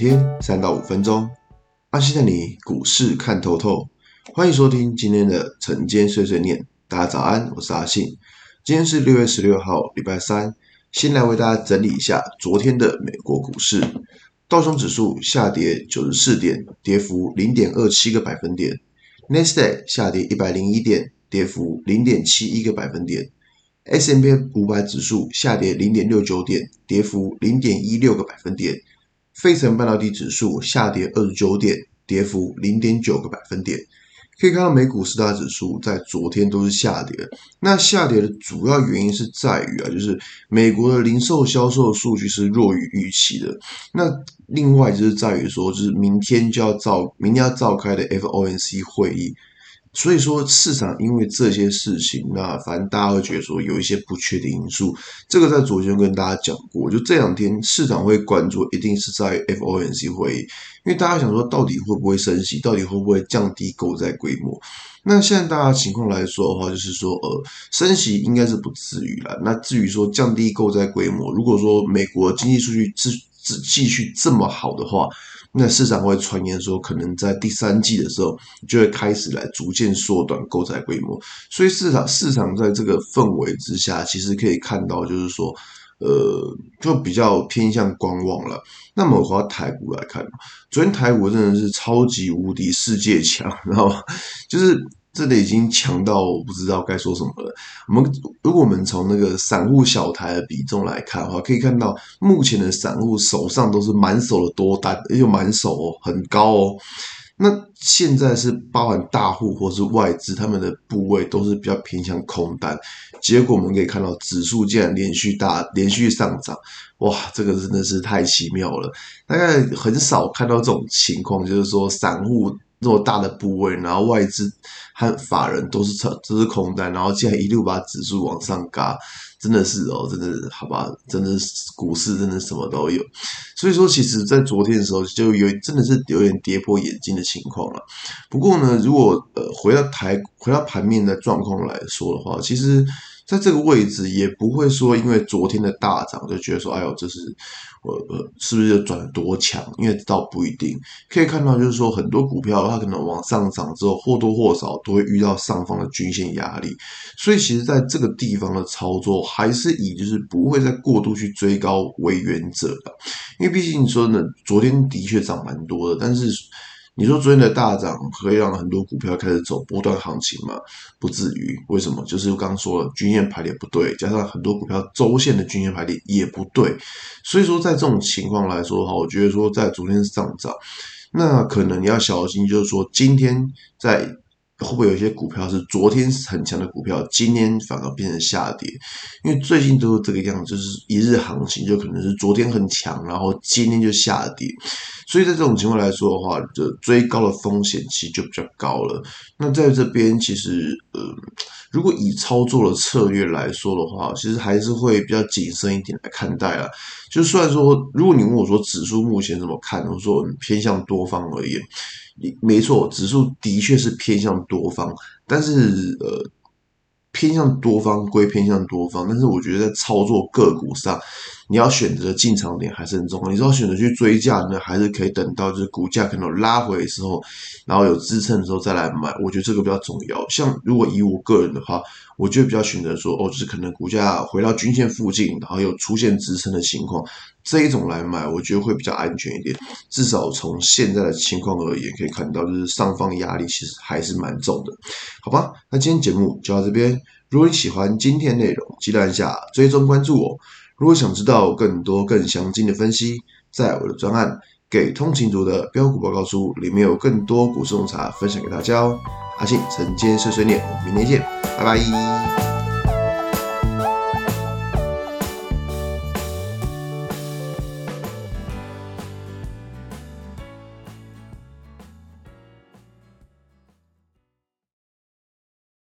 天三到五分钟，阿信带你股市看透透。欢迎收听今天的晨间碎碎念。大家早安，我是阿信。今天是六月十六号，礼拜三。先来为大家整理一下昨天的美国股市。道琼指数下跌九十四点，跌幅零点二七个百分点。纳斯达克下跌一百零一点，跌幅零点七一个百分点。S M P 五百指数下跌零点六九点，跌幅零点一六个百分点。费城半导体指数下跌二十九点，跌幅零点九个百分点。可以看到美股四大指数在昨天都是下跌。那下跌的主要原因是在于啊，就是美国的零售销售数据是弱于预期的。那另外就是在于说，就是明天就要召明天要召开的 FOMC 会议。所以说，市场因为这些事情，那反正大家会觉得说有一些不确定因素。这个在昨天跟大家讲过，就这两天市场会关注，一定是在 FOMC 会议，因为大家想说到底会不会升息，到底会不会降低购债规模。那现在大家情况来说的话，就是说呃，升息应该是不至于了。那至于说降低购债规模，如果说美国经济数据继继续这么好的话。那市场会传言说，可能在第三季的时候就会开始来逐渐缩短购债规模，所以市场市场在这个氛围之下，其实可以看到，就是说，呃，就比较偏向观望了。那么回到台股来看，昨天台股真的是超级无敌世界强，然后 就是。这里已经强到我不知道该说什么了。我们如果我们从那个散户小台的比重来看的话，可以看到目前的散户手上都是满手的多单，而且满手哦，很高哦。那现在是包含大户或是外资，他们的部位都是比较偏向空单。结果我们可以看到指数竟然连续大连续上涨，哇，这个真的是太奇妙了。大概很少看到这种情况，就是说散户。这么大的部位，然后外资和法人都是成都是空单，然后竟然一路把指数往上嘎，真的是哦，真的好吧，真的是股市真的什么都有。所以说，其实，在昨天的时候就有真的是有点跌破眼镜的情况了。不过呢，如果呃回到台回到盘面的状况来说的话，其实。在这个位置也不会说，因为昨天的大涨就觉得说，哎呦，这是我呃，是不是转多强？因为倒不一定。可以看到，就是说很多股票它可能往上涨之后，或多或少都会遇到上方的均线压力。所以，其实在这个地方的操作，还是以就是不会再过度去追高为原则的。因为毕竟说呢，昨天的确涨蛮多的，但是。你说昨天的大涨可以让很多股票开始走波段行情吗？不至于，为什么？就是刚刚说了，均线排列不对，加上很多股票周线的均线排列也不对，所以说在这种情况来说的话，我觉得说在昨天上涨，那可能你要小心，就是说今天在。会不会有一些股票是昨天很强的股票，今天反而变成下跌？因为最近都是这个样子，就是一日行情，就可能是昨天很强，然后今天就下跌。所以在这种情况来说的话，这追高的风险其实就比较高了。那在这边，其实呃，如果以操作的策略来说的话，其实还是会比较谨慎一点来看待啊。就虽然说，如果你问我说指数目前怎么看，我说偏向多方而言。没错，指数的确是偏向多方，但是呃，偏向多方归偏向多方，但是我觉得在操作个股上，你要选择的进场点还是很重要。你知道选择去追价呢，还是可以等到就是股价可能拉回的时候，然后有支撑的时候再来买。我觉得这个比较重要。像如果以我个人的话，我就比较选择说，哦，就是可能股价回到均线附近，然后有出现支撑的情况，这一种来买，我觉得会比较安全一点。至少从现在的情况而言，可以看到就是上方压力其实还是蛮重的，好吧？那今天节目就到这边。如果你喜欢今天内容，记得按下追踪关注我。如果想知道更多更详尽的分析，在我的专案《给通勤族的标股报告书》里面有更多股市洞察分享给大家哦。阿信晨间碎碎念，我们明天见，拜拜。